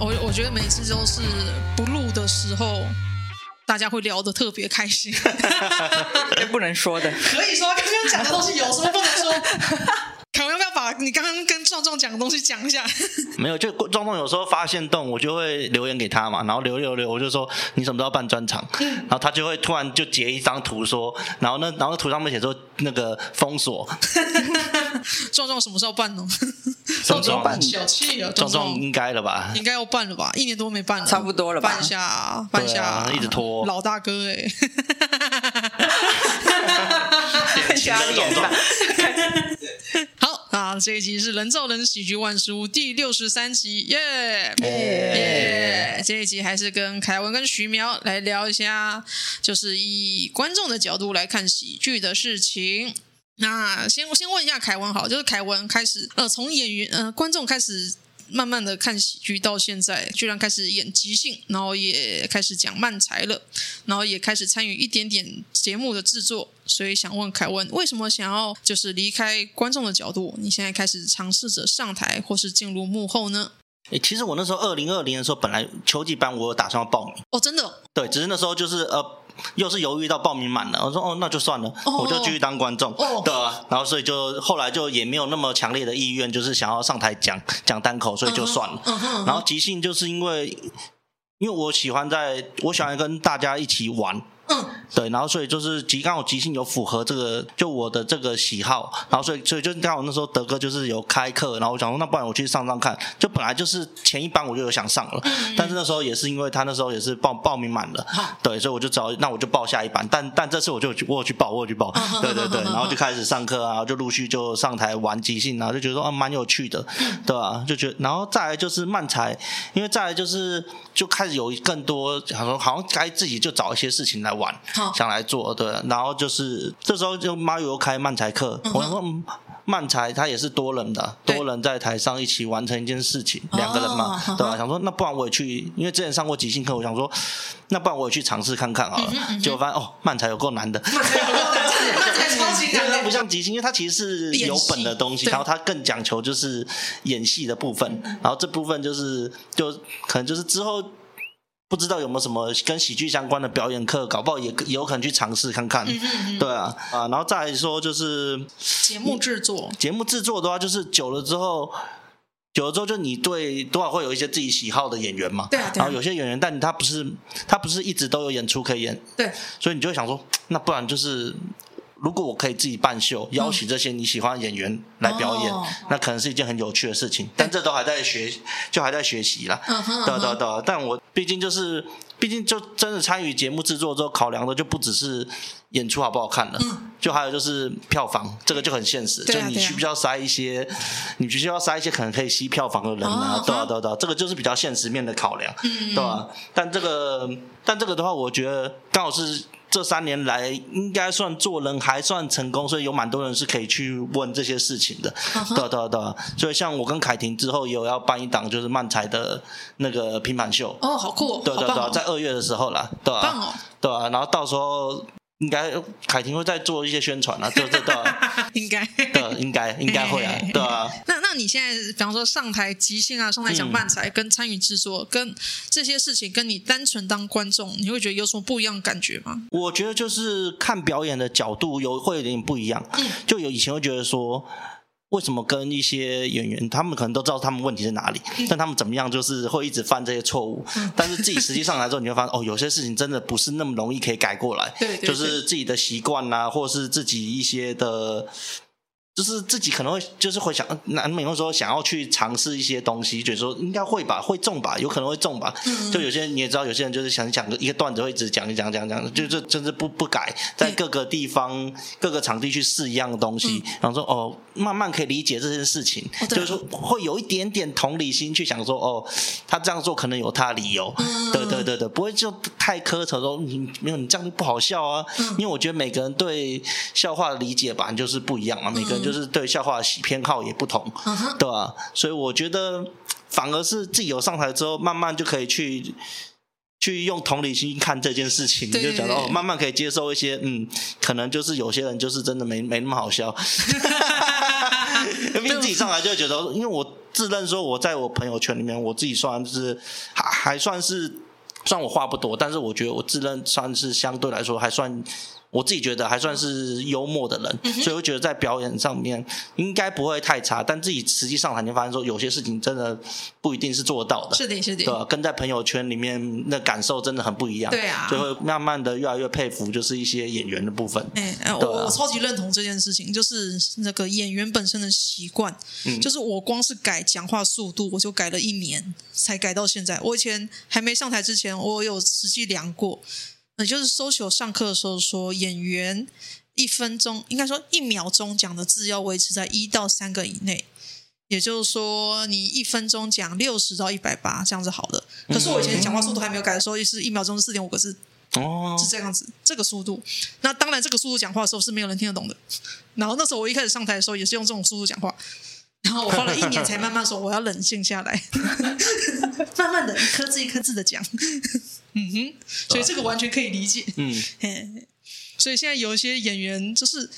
我我觉得每次都是不录的时候，大家会聊得特别开心。这不能说的，可以说刚刚讲的东西有什么不能说？你刚刚跟壮壮讲的东西讲一下？没有，就壮壮有时候发现动，我就会留言给他嘛，然后留留留，我就说你什么时候办专场？嗯，然后他就会突然就截一张图说，然后那然后图上面写说那个封锁。壮壮什么时候办呢？壮壮办小气啊！壮壮应该了吧？应该要办了吧？一年多没办了，差不多了吧？办一下，办一下，啊、一直拖。老大哥哎、欸，加脸吧。好啊，这一集是人造人喜剧万事屋第六十三集，耶耶！这一集还是跟凯文跟徐苗来聊一下，就是以观众的角度来看喜剧的事情。那先先问一下凯文好，就是凯文开始呃，从演员呃观众开始。慢慢的看喜剧到现在，居然开始演即兴，然后也开始讲漫才了，然后也开始参与一点点节目的制作。所以想问凯文，为什么想要就是离开观众的角度？你现在开始尝试着上台或是进入幕后呢？诶，其实我那时候二零二零的时候，本来秋季班我有打算要报名哦，真的？对，只是那时候就是呃。又是犹豫到报名满了，我说哦，那就算了，哦、我就继续当观众，哦、对啊，然后所以就后来就也没有那么强烈的意愿，就是想要上台讲讲单口，所以就算了。嗯嗯、然后即兴就是因为，因为我喜欢在，我喜欢跟大家一起玩。嗯，对，然后所以就是即刚好即兴有符合这个，就我的这个喜好，然后所以所以就刚好那时候德哥就是有开课，然后我想说那不然我去上上看，就本来就是前一班我就有想上了，嗯、但是那时候也是因为他那时候也是报报名满了，嗯、对，所以我就找那我就报下一班，但但这次我就我有去报，我有去报，嗯、对对对，然后就开始上课啊，然后就陆续就上台玩即兴，然后就觉得说啊蛮有趣的，对吧？就觉得然后再来就是慢才，因为再来就是就开始有更多，好像好像该自己就找一些事情来玩。玩想来做对，然后就是这时候就 Mario 又开漫才课，我说漫才他也是多人的，多人在台上一起完成一件事情，哦、两个人嘛，对吧？想说那不然我也去，因为之前上过即兴课，我想说那不然我也去尝试看看好了，结果、发现哦，漫才有够难的，漫才有够难，漫才超级难，它不像即兴，因为它其实是有本的东西，然后它更讲求就是演戏的部分，然后这部分就是就可能就是之后。不知道有没有什么跟喜剧相关的表演课，搞不好也有可能去尝试看看。嗯嗯对啊，啊，然后再来说就是节目制作。节目制作的话，就是久了之后，久了之后就你对多少会有一些自己喜好的演员嘛。对啊。对啊，然后有些演员，但他不是他不是一直都有演出可以演。对。所以你就会想说，那不然就是。如果我可以自己办秀，邀请这些你喜欢的演员来表演，哦、那可能是一件很有趣的事情。但这都还在学，就还在学习啦。嗯哼，对对对。但我毕竟就是，毕竟就真的参与节目制作之后，考量的就不只是演出好不好看了，嗯、就还有就是票房，这个就很现实。就你需不需要塞一些，你必须要塞一些可能可以吸票房的人啊？对啊对对，这个就是比较现实面的考量，对吧？但这个，但这个的话，我觉得刚好是。这三年来应该算做人还算成功，所以有蛮多人是可以去问这些事情的。Uh huh. 对对对，所以像我跟凯婷之后也有要办一档就是漫才的那个拼盘秀。哦，好酷哦！对对对，哦、在二月的时候啦，对吧？棒哦！对啊，然后到时候。应该凯婷会再做一些宣传啊，对对对，应该对，应该应该会啊，对啊。那那你现在，比方说上台即兴啊，上台讲漫才，跟参与制作，跟这些事情，跟你单纯当观众，你会觉得有什么不一样的感觉吗？我觉得就是看表演的角度有会有点不一样，就有以前会觉得说。为什么跟一些演员，他们可能都知道他们问题在哪里，但他们怎么样，就是会一直犯这些错误。但是自己实际上来之后，你会发现，哦，有些事情真的不是那么容易可以改过来。对对对，就是自己的习惯啊，或是自己一些的。就是自己可能会就是会想，难免会说想要去尝试一些东西，觉得说应该会吧，会中吧，有可能会中吧。嗯、就有些人你也知道，有些人就是想讲一个段子，会一直讲一讲讲讲，就是甚至不不改，在各个地方、嗯、各个场地去试一样的东西，嗯、然后说哦，慢慢可以理解这件事情，哦、就是说会有一点点同理心去想说哦，他这样做可能有他的理由。嗯、对对对对，不会就太苛责说你没有你这样就不好笑啊，嗯、因为我觉得每个人对笑话的理解吧就是不一样嘛，每个人就。就是对笑话喜偏好也不同，uh. 对吧？所以我觉得反而是自己有上台之后，慢慢就可以去去用同理心看这件事情，你就讲到哦，慢慢可以接受一些，嗯，可能就是有些人就是真的没没那么好笑。因为自己上来就会觉得，因为我自认说我在我朋友圈里面，我自己算是还还算是，算我话不多，但是我觉得我自认算是相对来说还算。我自己觉得还算是幽默的人，嗯、所以我觉得在表演上面应该不会太差。但自己实际上台就发现说，有些事情真的不一定是做到的。是的，是的，对吧？跟在朋友圈里面那感受真的很不一样。对啊，就会慢慢的越来越佩服，就是一些演员的部分。哎、欸，我我超级认同这件事情，就是那个演员本身的习惯。嗯，就是我光是改讲话速度，我就改了一年才改到现在。我以前还没上台之前，我有实际量过。也就是 social 上课的时候说，演员一分钟应该说一秒钟讲的字要维持在一到三个以内，也就是说你一分钟讲六十到一百八这样子好了。可是我以前讲话速度还没有改的时候，也是一秒钟是四点五个字哦，是这样子这个速度。那当然这个速度讲话的时候是没有人听得懂的。然后那时候我一开始上台的时候也是用这种速度讲话，然后我花了一年才慢慢说我要冷静下来，慢慢的一颗字一颗字的讲。嗯哼，所以这个完全可以理解。嗯，所以现在有一些演员，就是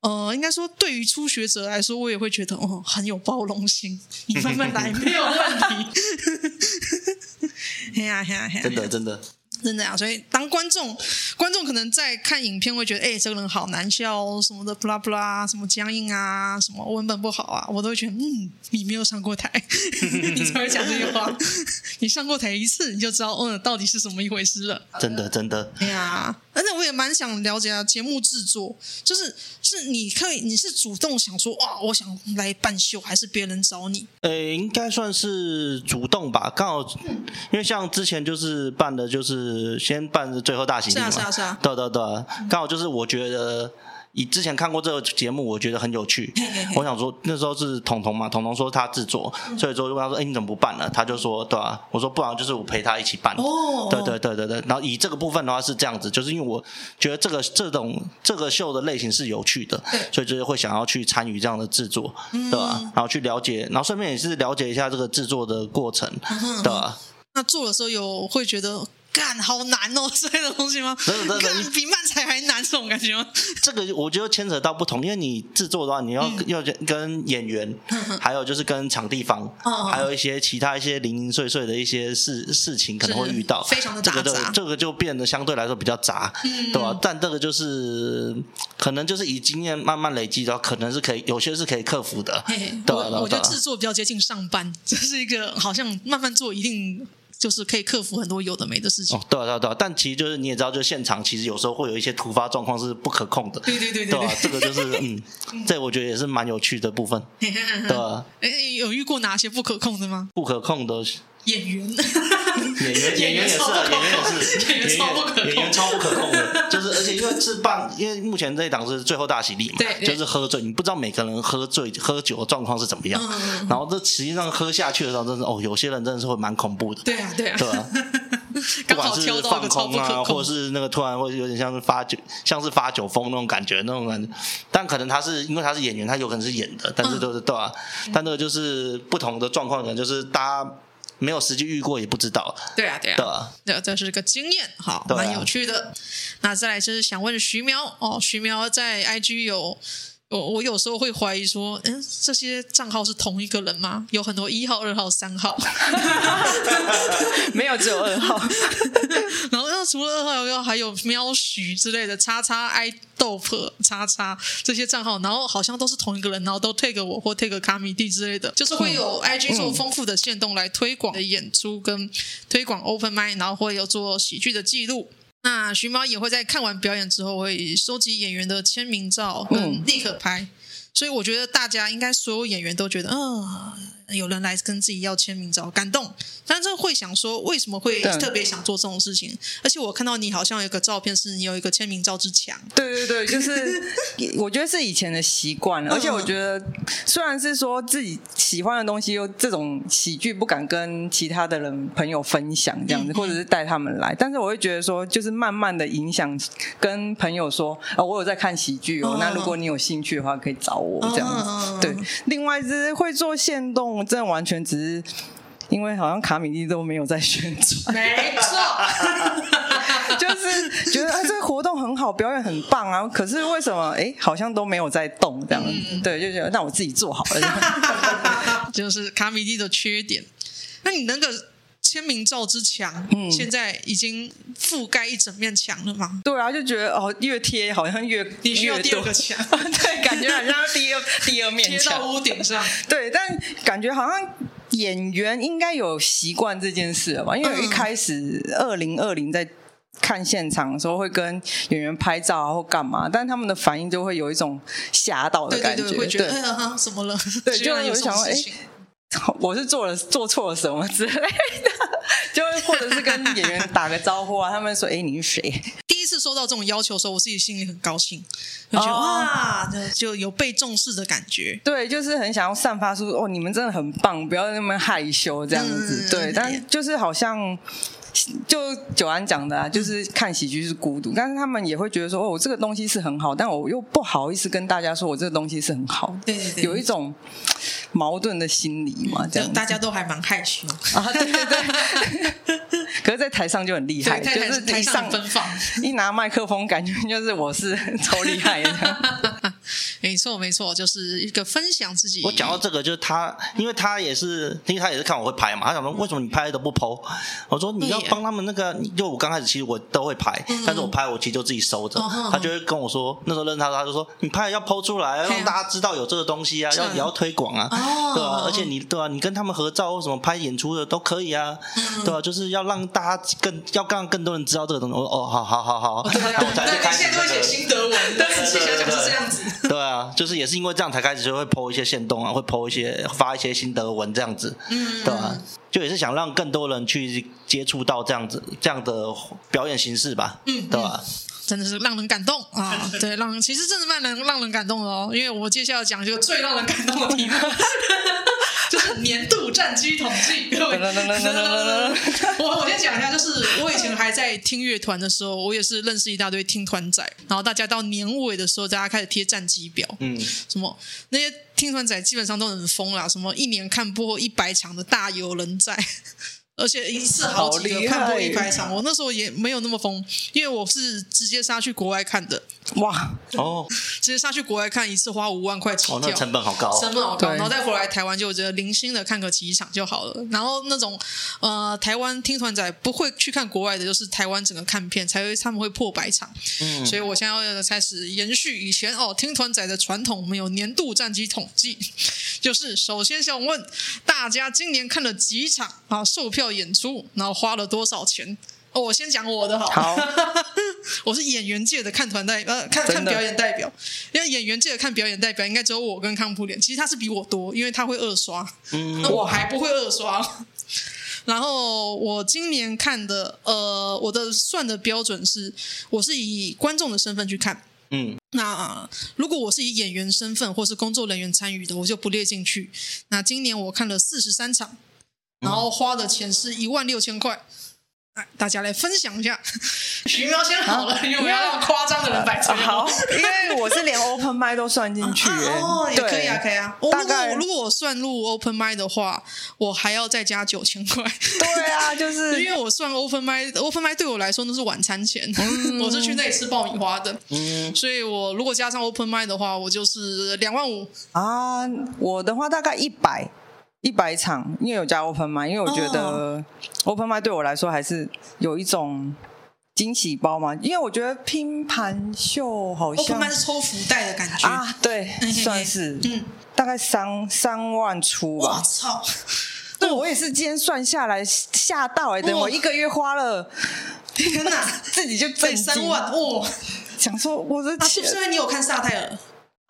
呃，应该说对于初学者来说，我也会觉得哦，很有包容心，你慢慢来，没有问题。嘿呀嘿呀嘿呀！真的真的。真的啊，所以当观众，观众可能在看影片会觉得，哎，这个人好难笑什么的，不啦不啦，什么僵硬啊，什么文本不好啊，我都会觉得，嗯，你没有上过台，你才会讲这句话。你上过台一次，你就知道，嗯，到底是什么一回事了。真的，真的。哎呀，而且我也蛮想了解啊，节目制作，就是是你可以，你是主动想说，哇，我想来办秀，还是别人找你？呃，应该算是主动吧，刚好，因为像之前就是办的，就是。呃，先办最后大喜利嘛，是啊是啊是啊，对对对，刚好就是我觉得，以之前看过这个节目，我觉得很有趣。我想说那时候是彤彤嘛，彤彤说他制作，所以说就问他说，哎，你怎么不办呢？他就说，对啊，我说不然就是我陪他一起办。哦，对对对对对。然后以这个部分的话是这样子，就是因为我觉得这个这种这个秀的类型是有趣的，所以就是会想要去参与这样的制作，对吧？然后去了解，然后顺便也是了解一下这个制作的过程，对吧？那做的时候有会觉得。干好难哦，这类的东西吗？真的真的，干比漫才还难这种感觉吗？这个我觉得牵扯到不同，因为你制作的话，你要、嗯、要跟演员，还有就是跟场地方，哦、还有一些其他一些零零碎碎的一些事事情可能会遇到，非常的杂杂，这个就这个就变得相对来说比较杂，嗯、对吧？但这个就是可能就是以经验慢慢累积的话，可能是可以有些是可以克服的。嘿嘿对吧？我觉得制作比较接近上班，这是一个好像慢慢做一定。就是可以克服很多有的没的事情。哦，对啊，对啊，对啊，但其实就是你也知道，就现场其实有时候会有一些突发状况是不可控的。对对对对，对啊，这个就是嗯，这我觉得也是蛮有趣的部分。对啊。哎，有遇过哪些不可控的吗？不可控的。演员，演员，演员也是，演员也是，演员超不可控，演员超不可控的，就是而且因为是办，因为目前这一档是最后大喜利嘛，对，就是喝醉，你不知道每个人喝醉喝酒的状况是怎么样，然后这实际上喝下去的时候，真是哦，有些人真的是会蛮恐怖的，对啊，对啊，对啊，不管是放空啊，或者是那个突然会有点像是发酒，像是发酒疯那种感觉，那种感觉，但可能他是因为他是演员，他有可能是演的，但是都是对啊，但那个就是不同的状况，可能就是大家。没有实际遇过也不知道。对啊，对啊，对，这是个经验，好，蛮有趣的。那再来就是想问徐苗哦，徐苗在 IG 有。我我有时候会怀疑说，嗯，这些账号是同一个人吗？有很多一号、二号、三号 没有，只有二号。然后，那除了二号，又还有喵许之类的，叉叉 i dope 叉叉这些账号，然后好像都是同一个人，然后都 tag 我或 tag 卡米蒂之类的，就是会有 IG 做丰富的限动来推广的演出跟推广 open m i d 然后会有做喜剧的记录。那徐猫也会在看完表演之后，会收集演员的签名照，跟立刻拍。嗯、所以我觉得大家应该所有演员都觉得，嗯、哦。有人来跟自己要签名照，感动。但是会想说，为什么会特别想做这种事情？而且我看到你好像有一个照片，是你有一个签名照之墙。对对对，就是 我觉得是以前的习惯了。而且我觉得，虽然是说自己喜欢的东西，又这种喜剧不敢跟其他的人朋友分享这样子，或者是带他们来。但是我会觉得说，就是慢慢的影响，跟朋友说，哦，我有在看喜剧哦。那如果你有兴趣的话，可以找我这样子。对，另外是会做线动。这完全只是因为好像卡米蒂都没有在宣传，没错。就是觉得啊，这个活动很好，表演很棒啊，可是为什么哎，好像都没有在动这样子？嗯、对，就觉得那我自己做好了，就是卡米蒂的缺点。那你那个签名照之墙，嗯，现在已经覆盖一整面墙了吗？对啊，就觉得哦，越贴好像越你需要第二个墙，对，感觉好像第二第二面贴到屋顶上。对，但感觉好像演员应该有习惯这件事了吧？因为一开始二零二零在看现场的时候，会跟演员拍照啊或干嘛，但他们的反应就会有一种吓到的感觉，对，对，对，会觉得哎呀，怎么了？对，就有想说哎。我是做了做错了什么之类的，就或者是跟演员打个招呼啊，他们说：“哎，你是谁？” 第一次收到这种要求的时候，我自己心里很高兴，就觉得哇，就有被重视的感觉。对，就是很想要散发出哦，你们真的很棒，不要那么害羞这样子。对，但就是好像。就九安讲的啊，就是看喜剧是孤独，但是他们也会觉得说，哦，我这个东西是很好，但我又不好意思跟大家说我这个东西是很好，对对对，有一种矛盾的心理嘛，这样大家都还蛮害羞。啊，对对对，可是，在台上就很厉害，就是台上奔放，一拿麦克风，感觉就是我是 超厉害的，没错没错，就是一个分享自己。我讲到这个，就是他，因为他也是，因为他也是看我会拍嘛，他想说为什么你拍都不 po？我说你要。帮他们那个，就我刚开始其实我都会拍，嗯、但是我拍我其实就自己收着。嗯、他就会跟我说，那时候认识他，他就说你拍要 po 出来，让大家知道有这个东西啊，要也要推广啊，哦、对吧、啊？而且你对吧、啊？你跟他们合照或什么拍演出的都可以啊，嗯、对吧、啊？就是要让大家更要让更多人知道这个东西。我说哦，好好好好，我才开始、这个。现在都会写心得文，但是写起来就是这样子。对啊，就是也是因为这样才开始就会 po 一些线动啊，会 po 一些发一些心得文这样子，嗯，对吧、啊？就也是想让更多人去接触到这样子这样的表演形式吧，嗯，对吧？真的是让人感动啊！对，让其实真的蛮能让人感动的哦。因为我接下来讲就最让人感动的题目，就是年度战绩统计。我我先讲一下，就是我以前还在听乐团的时候，我也是认识一大堆听团仔，然后大家到年尾的时候，大家开始贴战绩表，嗯，什么那些。听团仔基本上都很疯啦，什么一年看破一百场的大有人在。而且一次好几个看破一百场，我那时候也没有那么疯，因为我是直接杀去国外看的。哇哦，直接上去国外看一次花五万块起跳，哦，那成本好高，成本好高，然后再回来台湾就觉得零星的看个几场就好了。然后那种呃台湾听团仔不会去看国外的，就是台湾整个看片才会他们会破百场。嗯，所以我现在要开始延续以前哦听团仔的传统，我们有年度战绩统计，就是首先想问大家今年看了几场啊售票。演出，然后花了多少钱？哦，我先讲我的好。好，我是演员界的看团代呃看看表演代表，因为演员界的看表演代表应该只有我跟康普脸，其实他是比我多，因为他会二刷，嗯，那我还不会二刷。然后我今年看的，呃，我的算的标准是，我是以观众的身份去看，嗯，那如果我是以演员身份或是工作人员参与的，我就不列进去。那今年我看了四十三场。然后花的钱是一万六千块，来大家来分享一下。徐苗先好了，有没有那么夸张的人摆出来？好，因为我是连 open mic 都算进去，哦，也可以啊，可以啊。大概如果我算入 open mic 的话，我还要再加九千块。对啊，就是 因为我算 open mic，open mic 对我来说那是晚餐钱，我是去那里吃爆米花的，嗯，所以我如果加上 open mic 的话，我就是两万五啊。我的话大概一百。一百场，因为有加 open mic，因为我觉得 open mic 对我来说还是有一种惊喜包嘛。因为我觉得拼盘秀好像 open 是抽福袋的感觉啊，对，算是，嗯，大概三三万出吧。我操！对，我也是今天算下来吓到哎、欸，等我一个月花了，天哪，自己就挣三万哦！想说我的钱，是不是你有看萨泰尔？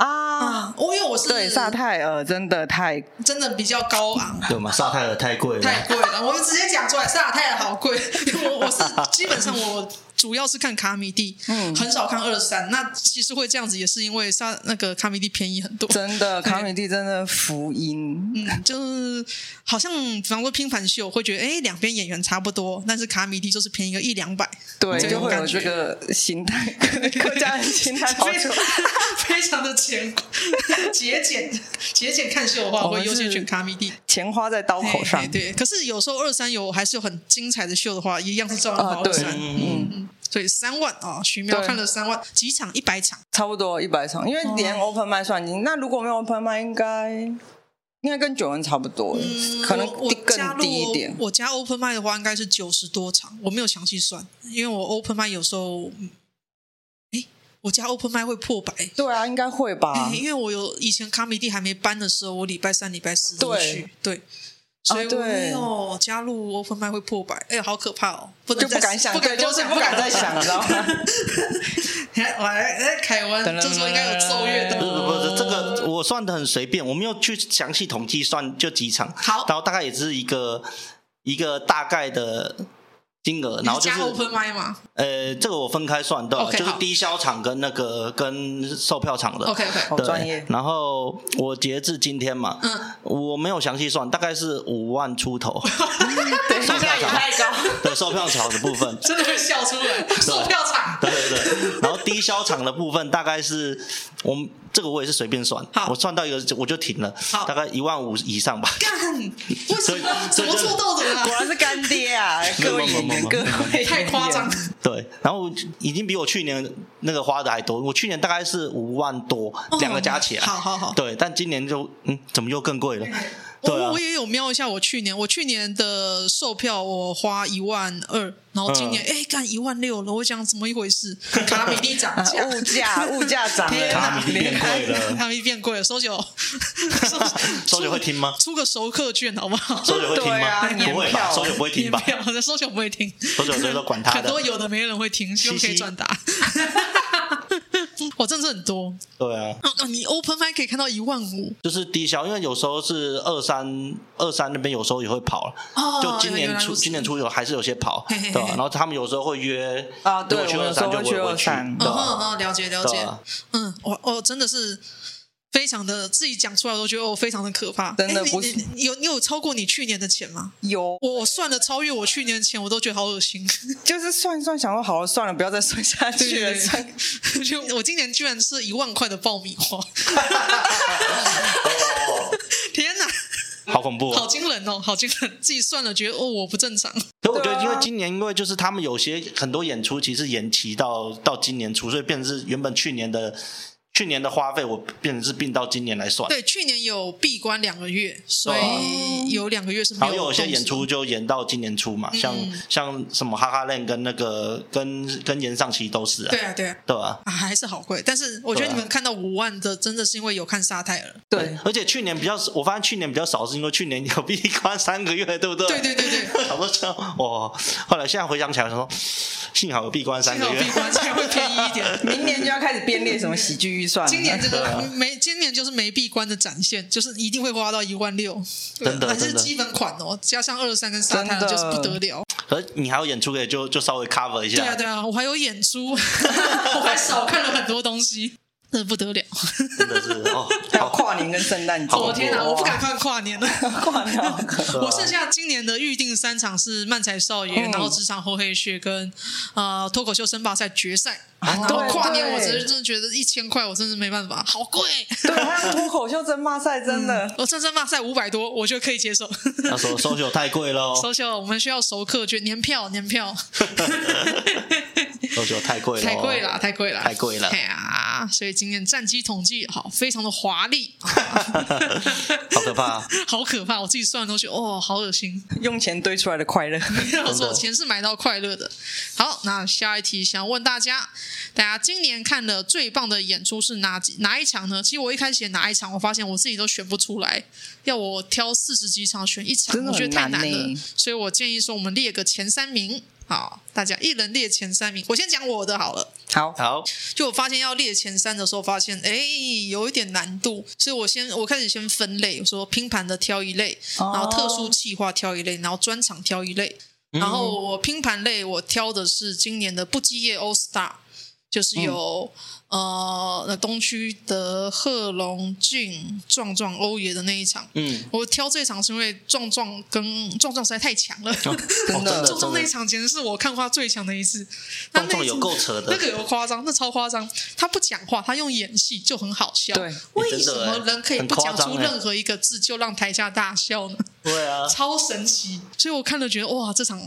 啊，我因为我是对萨泰尔真的太真的比较高昂，对吗？萨泰尔太贵了，太贵了，我就直接讲出来，萨泰尔好贵。我我是基本上我。主要是看卡米蒂，嗯，很少看二三。那其实会这样子，也是因为沙那个卡米蒂便宜很多。真的，卡米蒂真的福音。嗯，就是好像比方说拼盘秀，会觉得哎，两边演员差不多，但是卡米蒂就是便宜个一两百。对，就会有这个心态，客家人心态非常，非常的节节俭节俭看秀的话，我会优先选卡米蒂。钱花在刀口上，对。可是有时候二三有还是有很精彩的秀的话，一样是照样二三。嗯嗯。所以三万啊，徐苗看了三万几场，一百场，差不多一百场，因为连 open 麦算进，那如果没有 open 麦，应该应该跟九恩差不多，嗯、可能更低一点。我加 open 麦的话，应该是九十多场，我没有详细算，因为我 open 麦有时候。我加 open 麦会破百，对啊，应该会吧？因为我有以前卡米蒂还没搬的时候，我礼拜三、礼拜四都去，对，所以我没有加入 open 麦会破百，哎欸，好可怕哦！不能就不敢想，不敢就是不敢再想了，知道吗？来，哎，凯文，这时候应该有奏乐的。不是不是，这个我算的很随便，我没有去详细统计算就几场，好，然后大概也只是一个一个大概的。金额，然后就是，呃，这个我分开算，对，okay, 就是低消场跟那个跟售票场的，OK OK，好专业。然后我截至今天嘛，嗯，我没有详细算，大概是五万出头。对，售票场太高。对，售票场的部分 真的会笑出来。售票场，对对对。然后低消场的部分大概是我们。这个我也是随便算，我算到一个我就停了，大概一万五以上吧。干，为什么？怎么做到的？果然是干爹啊！各位演员，各位太夸张。对，然后已经比我去年那个花的还多。我去年大概是五万多，两个加起来。好好好。对，但今年就嗯，怎么又更贵了？对啊，我也有瞄一下我去年，我去年的售票我花一万二。然后今年哎，干一万六了，我想怎么一回事？卡米蒂涨价，物价 物价涨了，卡米蒂变贵了，卡米蒂变贵了。收酒，收酒会听吗？出个熟客券好不好？收酒会听吗？不会吧，收酒不会听吧？收酒不会听，收酒所以说管他的。很多有的没人会听，希望可以转达。我真的是很多。对啊。哦你 open 麦可以看到一万五，就是低消，因为有时候是二三二三那边有时候也会跑了。哦。就今年初今年初有还是有些跑对。然后他们有时候会约啊，对，我去二三就会去二三，嗯嗯，了解了解，嗯，我我真的是非常的自己讲出来，我都觉得我非常的可怕，真的不是有你有超过你去年的钱吗？有，我我算了超越我去年的钱，我都觉得好恶心，就是算一算，想说好了算了，不要再算下去了。就我今年居然是一万块的爆米花，天哪！好恐怖，好惊人哦，好惊人！自己算了，觉得哦，我不正常。所以我觉得，因为今年，因为就是他们有些很多演出，其实延期到到今年初，所以变成是原本去年的。去年的花费我变成是并到今年来算。对，去年有闭关两个月，所以有两个月是没有。然后有些演出就延到今年初嘛，嗯、像像什么哈哈链跟那个跟跟炎上其实都是啊。对啊，对啊，对吧，啊还是好贵。但是我觉得你们看到五万的，真的是因为有看沙泰尔。对，对，而且去年比较，我发现去年比较少，是因为去年有闭关三个月，对不对？对对对对。好多时候，哇！后来现在回想起来，说幸好有闭关三个月，闭关才会便宜一点。明年就要开始编列什么喜剧预算。今年这个。没，今年就是没闭关的展现，就是一定会花到一万六，真的，还是基本款哦，加上二三跟沙滩就是不得了。可你还有演出，可以就就稍微 cover 一下。对啊，对啊，我还有演出，我还少看了很多东西。真的不得了，真的是哦！还有跨年跟圣诞节，我天哪，我不敢看跨年了。跨年，我剩下今年的预定三场是漫才少爷，然后职场厚黑学跟呃脱口秀争霸赛决赛。然后跨年，我真的真的觉得一千块，我真是没办法，好贵。对，脱口秀争霸赛真的，我这争霸赛五百多，我觉得可以接受。他说收秀太贵了，收秀我们需要熟客券，年票年票。收秀太贵了，太贵了，太贵了，太贵了。哎呀所以今年战机统计好，非常的华丽，好可怕，好可怕！我自己算的东西，哦，好恶心。用钱堆出来的快乐，没有错，钱是买到快乐的。好，那下一题想问大家，大家今年看的最棒的演出是哪几哪一场呢？其实我一开始写哪一场，我发现我自己都选不出来，要我挑四十几场选一场，我觉得太难了。所以我建议说，我们列个前三名。好，大家一人列前三名。我先讲我的好了。好，好。就我发现要列前三的时候，发现哎，有一点难度。所以我先我开始先分类，我说拼盘的挑一类，然后特殊企划挑一类，然后专场挑一类。然后我拼盘类我挑的是今年的不羁夜 All Star，就是有。嗯呃，那东区的贺龙俊壮壮欧爷的那一场，嗯，我挑这场是因为壮壮跟壮壮实在太强了，哦、真的，壮壮那一场简直是我看花最强的一次。壮壮有够扯的，那个有夸张，那超夸张。他不讲话，他用演戏就很好笑。对，为什么人可以不讲出任何一个字就让台下大笑呢？对啊，超神奇。所以我看了觉得哇，这场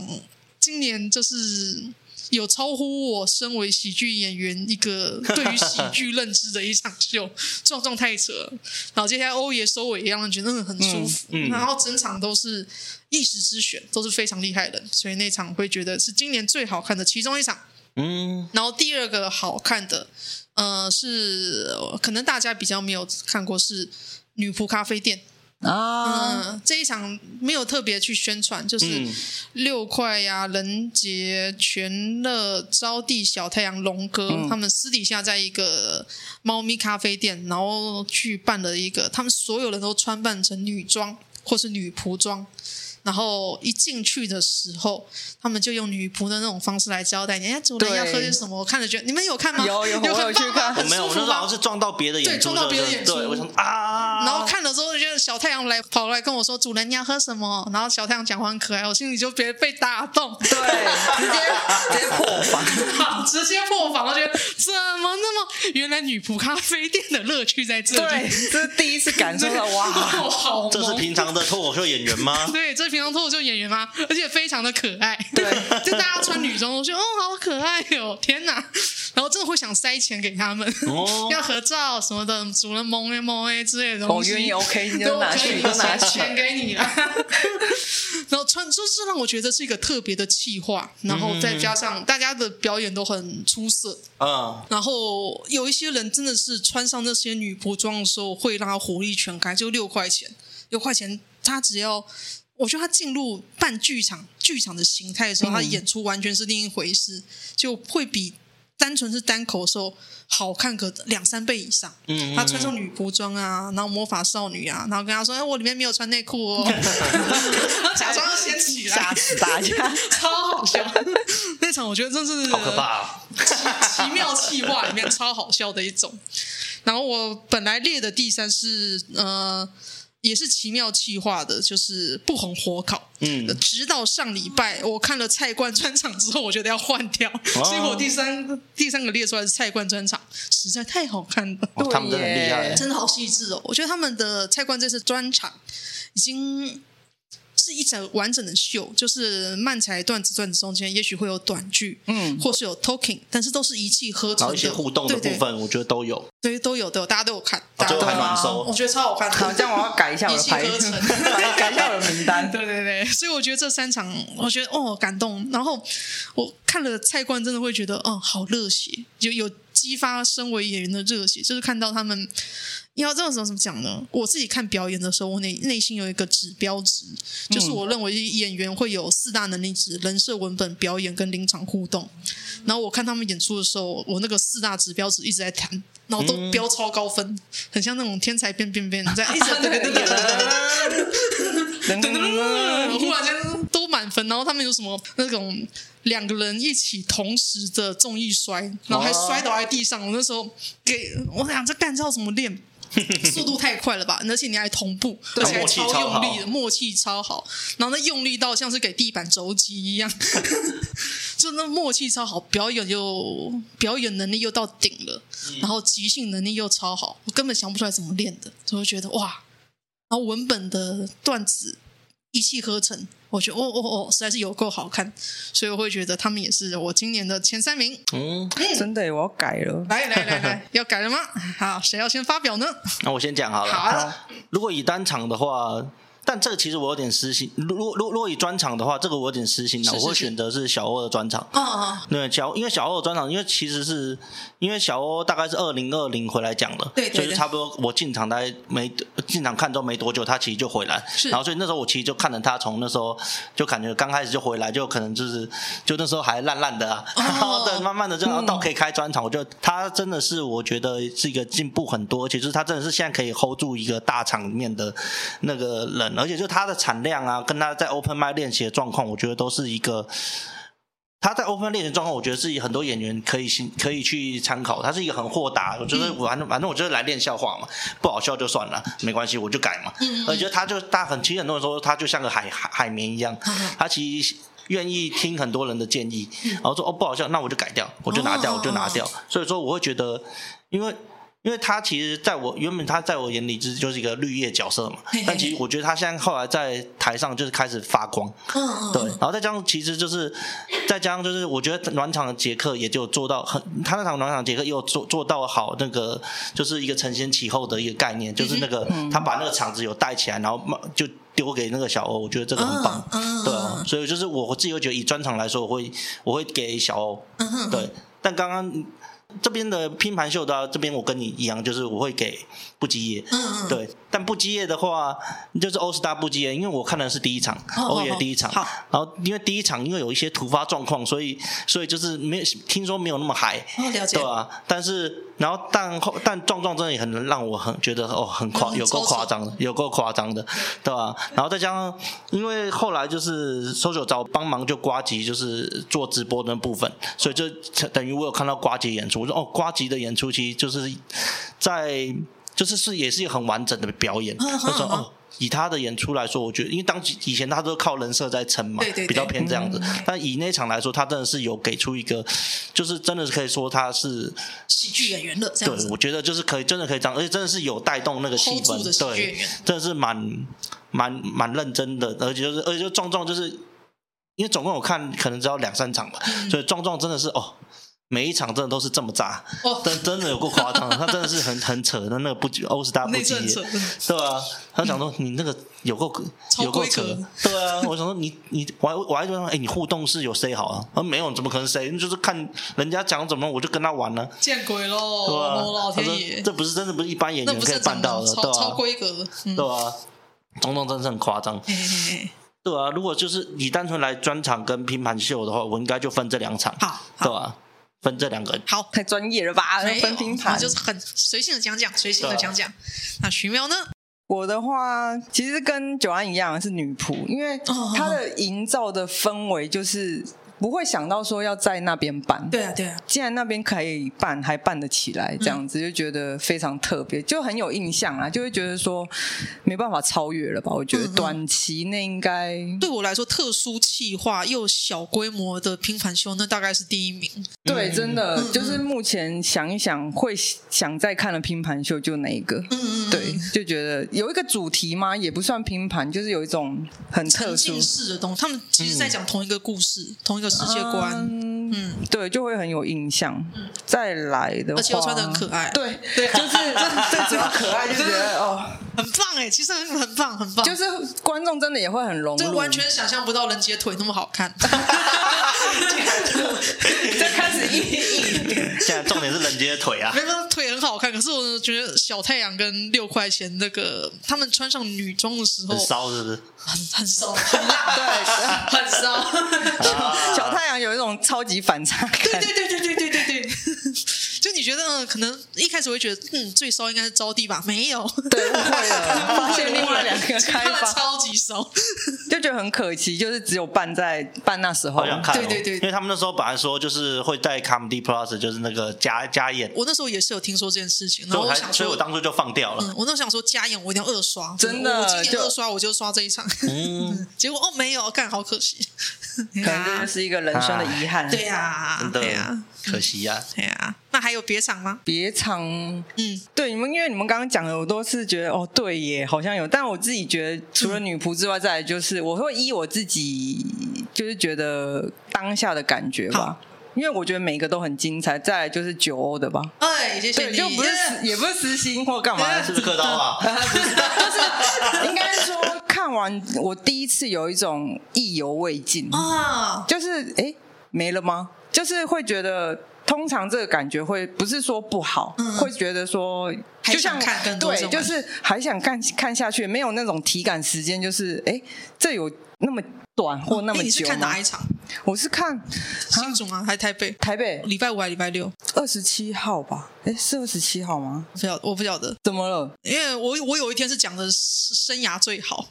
今年就是。有超乎我身为喜剧演员一个对于喜剧 认知的一场秀，壮壮太扯了。然后接下来欧爷收尾一样，觉得很舒服。嗯嗯、然后整场都是一时之选，都是非常厉害的，所以那场会觉得是今年最好看的其中一场。嗯，然后第二个好看的，呃，是可能大家比较没有看过是女仆咖啡店。啊、嗯，这一场没有特别去宣传，就是六块呀、人杰、全乐、招娣、小太阳、龙哥、嗯、他们私底下在一个猫咪咖啡店，然后去办了一个，他们所有人都穿扮成女装或是女仆装。然后一进去的时候，他们就用女仆的那种方式来交代你，哎，主人要喝些什么？我看着觉得你们有看吗？有 有，有我有去看，我没有，我那时候好像是撞到别的演出，对，撞到别的演出，对，我想啊。然后看了之后，就觉得小太阳来跑来跟我说：“主人，你要喝什么？”然后小太阳讲话很可爱，我心里就别被打动，对，直接直接破防，直接破防，我觉得怎么那么原来女仆咖啡店的乐趣在这里？对，这是第一次感受到哇，好，这是平常的脱口秀演员吗？对，这。平常脱口秀演员吗？而且非常的可爱，对，就大家穿女装，我觉得哦，好可爱哟，天哪！然后真的会想塞钱给他们，哦、要合照什么的，主人萌 A 萌 A 之类的东西，我愿意 OK，你就拿去，都拿钱给你了。然后穿就是让我觉得是一个特别的气化，然后再加上大家的表演都很出色，嗯，然后有一些人真的是穿上那些女仆装的时候，会让他火力全开，就六块钱，六块钱，他只要。我觉得他进入半剧场剧场的形态的时候，嗯、他演出完全是另一回事，就会比单纯是单口的时候好看个两三倍以上。嗯，他穿上女仆装啊，然后魔法少女啊，然后跟他说：“哎，我里面没有穿内裤哦。”假装要掀起来，吓死大家，超好笑。那场我觉得真是好可怕、奇妙气话里面超好笑的一种。然后我本来列的第三是呃。也是奇妙企划的，就是不红火烤。嗯，直到上礼拜我看了菜冠专场之后，我觉得要换掉，哦、所以我第三第三个列出来是菜冠专场，实在太好看了。哦、他们真的很厉害，真的好细致哦。我觉得他们的菜冠这次专场已经。是一整完整的秀，就是漫才段子段子中间，也许会有短剧，嗯，或是有 talking，但是都是一气呵成的，然后一些互动的部分，我觉得都有，对，都有，都有，大家都有看，大家都还蛮熟，我觉得超好看的。好，这样我要改一下我的 排，改一下我的名单。对对对，所以我觉得这三场，我觉得哦感动，然后我看了蔡冠，真的会觉得哦好热血，就有激发身为演员的热血，就是看到他们。你要这种怎么怎么讲呢？我自己看表演的时候，我内内心有一个指标值，就是我认为演员会有四大能力值：人设、文本、表演跟临场互动。然后我看他们演出的时候，我那个四大指标值一直在弹，然后都飙超高分，嗯、很像那种天才变变变在一直 对对对对对，忽然间都满分。然后他们有什么那种两个人一起同时的综艺摔，然后还摔倒在地上。我那时候给我想这干这要怎么练？速度太快了吧！而且你还同步，而且还超用力的，默契超好。然后那用力到像是给地板肘击一样，就那默契超好，表演又表演能力又到顶了，然后即兴能力又超好，我根本想不出来怎么练的，就会觉得哇！然后文本的段子一气呵成。我觉得哦哦哦，实在是有够好看，所以我会觉得他们也是我今年的前三名。嗯，真的，我要改了。来来来来，要改了吗？好，谁要先发表呢？那我先讲好了。好啊。如果以单场的话。但这个其实我有点私心。如果如果以专场的话，这个我有点私心的，我会选择是小欧的专场。啊啊！对，小因为小欧的专场，因为其实是因为小欧大概是二零二零回来讲的，对，所以差不多我进场大概没进场看之后没多久，他其实就回来。是。然后所以那时候我其实就看着他从那时候就感觉刚开始就回来，就可能就是就那时候还烂烂的啊，然后 对，慢慢的就然后到可以开专场，我觉得他真的是我觉得是一个进步很多，其实他真的是现在可以 hold 住一个大场面的那个人，而且就他的产量啊，跟他在 open mic 练习的状况，我觉得都是一个。他在 open 练习状况，我觉得是很多演员可以可以去参考。他是一个很豁达，我觉得反正反正我就是来练笑话嘛，不好笑就算了，没关系，我就改嘛。而且他就大家很其实很多人说他就像个海海海绵一样，他其实愿意听很多人的建议，然后说哦不好笑，那我就改掉，我就拿掉，我就拿掉。所以说我会觉得，因为。因为他其实在我原本他在我眼里就是就是一个绿叶角色嘛，但其实我觉得他现在后来在台上就是开始发光，嗯对，然后再加上其实就是再加上就是我觉得暖场的杰克也就做到很，他那场暖场杰克又做做到好那个就是一个承先启后的一个概念，就是那个他把那个场子有带起来，然后就丢给那个小欧，我觉得这个很棒，对啊，所以就是我自己会觉得以专场来说，我会我会给小欧，对，但刚刚。这边的拼盘秀的、这边我跟你一样，就是我会给不羁夜，嗯嗯，对。但不羁夜的话，就是欧斯达不羁夜，因为我看的是第一场，欧野第一场。好，然后因为第一场因为有一些突发状况，所以所以就是没有听说没有那么嗨，哦，了解，对啊，但是然后但后但壮壮真的也很能让我很觉得哦很夸有够夸张的，有够夸张的，对吧、啊？然后再加上因为后来就是 social 找帮忙就瓜吉就是做直播的那部分，所以就等于我有看到瓜吉演出。我说哦，瓜吉的演出其实就是在。就是是也是一个很完整的表演。他说哦，以他的演出来说，我觉得因为当以前他都靠人设在撑嘛，对对对，比较偏这样子。嗯、但以那场来说，他真的是有给出一个，就是真的是可以说他是喜剧演员的。对，我觉得就是可以，真的可以这样，而且真的是有带动那个气氛。对，真的是蛮蛮蛮认真的，而且就是而且就壮壮就是，因为总共我看可能只要两三场吧，嗯、所以壮壮真的是哦。每一场真的都是这么炸，真真的有够夸张，他真的是很很扯的那个不欧斯大不羁，对吧？他想说你那个有够有够扯，对啊，我想说你你我还我还说哎，你互动是有谁好啊？他说没有，怎么可能谁？就是看人家讲怎么，我就跟他玩呢。见鬼喽！对吧？老天爷，这不是真的不是一般演员可以办到的，对吧？超规格，对啊？种种真的是很夸张，对啊，如果就是你单纯来专场跟拼盘秀的话，我应该就分这两场，好，对吧？分这两个好，太专业了吧？分拼盘就是很随性的讲讲，随性的讲讲。啊、那徐苗呢？我的话其实跟九安一样是女仆，因为她的营造的氛围就是。不会想到说要在那边办，对啊对啊。既然那边可以办，还办得起来，这样子就觉得非常特别，就很有印象啊，就会觉得说没办法超越了吧？我觉得短期内应该对我来说，特殊企划又小规模的拼盘秀，那大概是第一名。对，真的就是目前想一想会想再看的拼盘秀就哪一个？嗯嗯。对，就觉得有一个主题吗？也不算拼盘，就是有一种很特殊式的东西。他们其实在讲同一个故事，同一个。世界观，嗯，对，就会很有印象。再来的话，而且我穿的很可爱，对，对，就是最主要可爱，就觉得哦，很棒哎，其实很很棒，很棒。就是观众真的也会很融入，就完全想象不到人杰腿那么好看。再开始一一，现在重点是人杰的腿啊，没有腿很好看，可是我觉得小太阳跟六块钱那个他们穿上女装的时候，很骚是不是？很很骚，很辣，对，很骚。小太阳有一种超级反差感，对对对对对对对对。就你觉得可能一开始会觉得，嗯，最骚应该是招娣吧？没有，对，误会了，发现另外两个开发超级骚，就觉得很可惜，就是只有办在办那时候。好想看，对对对，因为他们那时候本来说就是会在 Comedy Plus，就是那个加加演。我那时候也是有听说这件事情，然后我想，所以我当初就放掉了。我那时候想说加演，我一定要二刷，真的，我今年二刷我就刷这一场。嗯，结果哦没有，干好可惜，可能这就是一个人生的遗憾。对呀，对呀，可惜呀，对呀。那还有别场吗？别场，嗯，对，你们因为你们刚刚讲的，我都是觉得哦，对耶，好像有。但我自己觉得，除了女仆之外，再来就是我会依我自己，就是觉得当下的感觉吧。因为我觉得每个都很精彩。再来就是九欧的吧，哎，谢谢你。就不是也不是私心或干嘛，是不是刻刀啊？不是，就是应该说看完我第一次有一种意犹未尽啊，就是哎没了吗？就是会觉得。通常这个感觉会不是说不好，嗯、会觉得说就像看更多对，就是还想看看下去，没有那种体感时间，就是哎，这有那么短或那么久吗？你是看哪一场？我是看新竹吗？还是台北？台北，礼拜五还是礼拜六？二十七号吧？哎，是二十七号吗？不晓，我不晓得。怎么了？因为我我有一天是讲的生涯最好。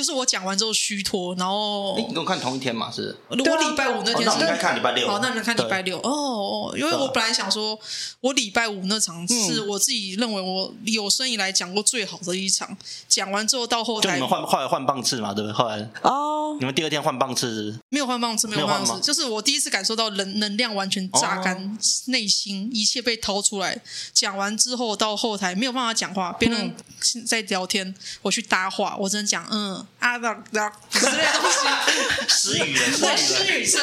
就是我讲完之后虚脱，然后你跟我看同一天嘛？是？我礼拜五那天是，哦、那我们看礼拜六。好，那你们看礼拜六哦。因为我本来想说，我礼拜五那场是我自己认为我有生以来讲过最好的一场。讲完之后到后台，就你们换后来换棒次嘛，对不对？后来哦，你们第二天换棒次，没有换棒次，没有换棒次，就是我第一次感受到能能量完全榨干内心，一切被掏出来。讲完之后到后台没有办法讲话，别人在聊天，我去搭话，我只能讲嗯啊的的之类的东西，失 语。了，失语症，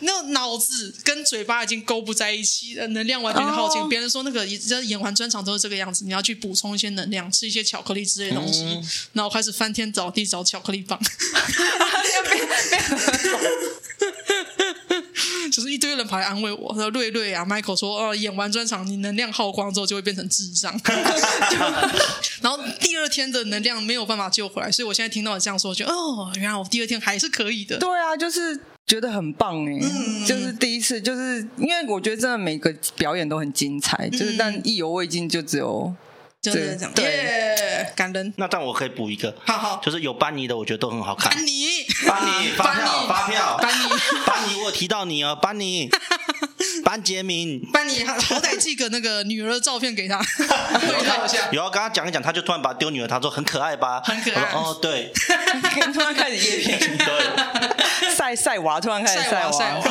那脑子跟嘴巴已经勾不在一起了，能量完全耗尽。别人说那个演完专场都是这个样子，你要去补充一些能量，吃一些巧克力之类的东西，然后开始翻天找地找巧克力棒。就是一堆人跑来安慰我，说瑞瑞啊，Michael 说，哦，演完专场你能量耗光之后就会变成智障，然后第二天的能量没有办法救回来，所以我现在听到你这样说，就哦，原来我第二天还是可以的。对啊，就是觉得很棒哎，嗯、就是第一次，就是因为我觉得真的每个表演都很精彩，嗯、就是但意犹未尽，就只有。就是这样，对，感人。那但我可以补一个，好好，就是有班尼的，我觉得都很好看。班尼，班尼，发票，发票，班尼，班尼，我有提到你哦，班尼，班杰明，班尼，好歹寄个那个女儿的照片给他，对照一下。有要跟他讲一讲，他就突然把他丢女儿，他说很可爱吧？很可爱。哦，对，突然开始叶片，对，晒晒娃，突然开始晒娃，晒娃。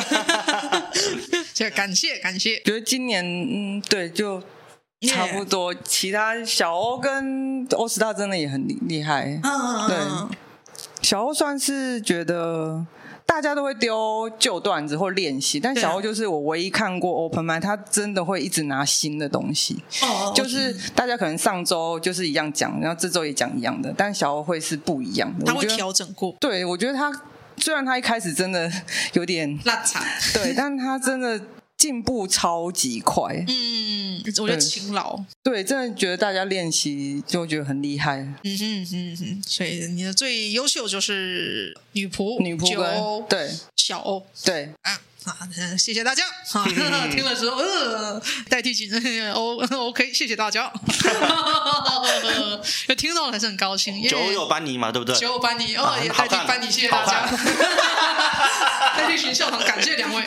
谢谢，感谢感谢。觉得今年，嗯，对，就。差不多，其他小欧跟欧斯大真的也很厉害。嗯，对，小欧算是觉得大家都会丢旧段子或练习，但小欧就是我唯一看过 open mic，他真的会一直拿新的东西。哦，就是大家可能上周就是一样讲，然后这周也讲一样的，但小欧会是不一样的。他会调整过。对，我觉得他虽然他一开始真的有点对，但他真的。进步超级快，嗯，我觉得勤劳，对，真的觉得大家练习就觉得很厉害，嗯哼嗯哼，所以你的最优秀就是女仆，女仆跟对小欧，对啊啊，谢谢大家，啊，听了之后，呃，代替几，O OK，谢谢大家，听到了还是很高兴，九有班尼嘛，对不对？九有班尼，哦，也代替班尼，谢谢大家，代替全校长，感谢两位。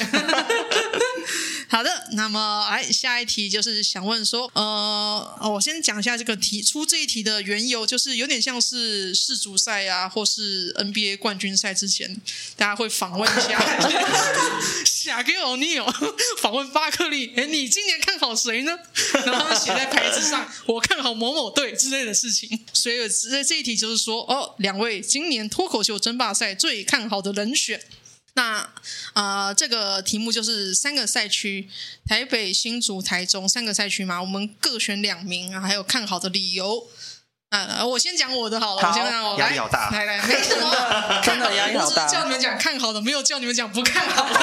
好的，那么来下一题就是想问说，呃，我先讲一下这个题出这一题的缘由，就是有点像是世足赛啊，或是 NBA 冠军赛之前，大家会访问一下，下给欧尼尔访问巴克利，哎，你今年看好谁呢？然后他们写在牌子上，我看好某某队之类的事情。所以这这一题就是说，哦，两位今年脱口秀争霸赛最看好的人选。那啊、呃，这个题目就是三个赛区，台北、新竹、台中三个赛区嘛，我们各选两名啊，还有看好的理由。啊、呃，我先讲我的好了，好我先讲我压力好大，来来，来没什么，真的 压力好大。我只叫你们讲看好的，没有叫你们讲不看好的。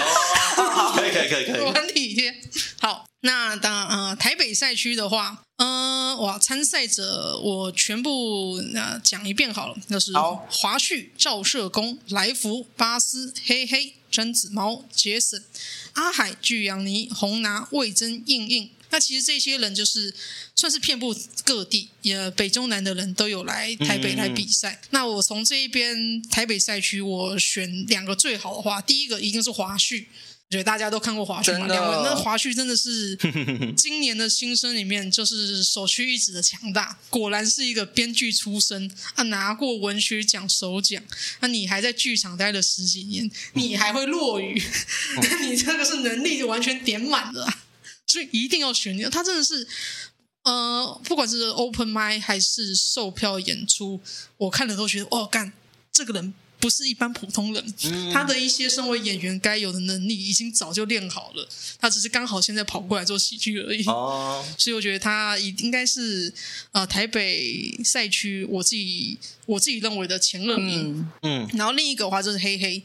好，可以可以可以可以，我很 体贴。好，那当呃台北赛区的话。嗯，哇！参赛者我全部那讲一遍好了，就是华旭、赵社工、来福、巴斯、黑黑、甄子猫、杰森、阿海、巨阳尼、红拿、魏征、应应。那其实这些人就是算是遍布各地，也北中南的人都有来台北来比赛。嗯、那我从这一边台北赛区，我选两个最好的话，第一个一定是华胥。觉得大家都看过华胥嘛？两位，那华胥真的是 今年的新生里面就是首屈一指的强大，果然是一个编剧出身啊，拿过文学奖首奖。那你还在剧场待了十几年，你还会落语，那你这个是能力就完全点满了，所以一定要选你。他真的是，呃，不管是 open mic 还是售票演出，我看了都觉得哦，干这个人。不是一般普通人，他的一些身为演员该有的能力已经早就练好了，他只是刚好现在跑过来做喜剧而已。哦，所以我觉得他应应该是呃台北赛区我自己我自己认为的前二名。嗯，然后另一个的话就是黑黑。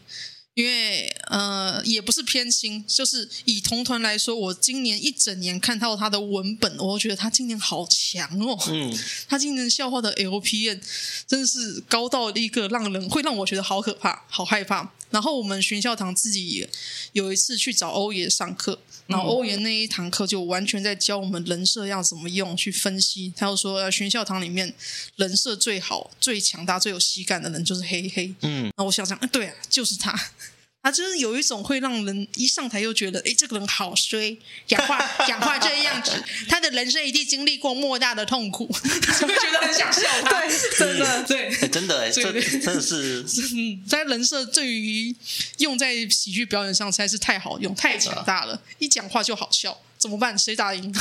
因为呃也不是偏心，就是以同团来说，我今年一整年看到他的文本，我觉得他今年好强哦。嗯，他今年笑话的 LPN 真的是高到一个让人会让我觉得好可怕、好害怕。然后我们巡校堂自己有一次去找欧爷上课，然后欧元那一堂课就完全在教我们人设要怎么用去分析。他又说，学校堂里面人设最好、最强大、最有喜感的人就是黑黑。嗯，那我想想，对啊，就是他。他就是有一种会让人一上台又觉得，哎，这个人好衰，讲话讲话这样子，他的人生一定经历过莫大的痛苦，就会觉得很想笑他。对，真的，对，欸、真的哎，这真的是，在人设对于用在喜剧表演上实在是太好用，太强大了，一讲话就好笑，怎么办？谁打赢？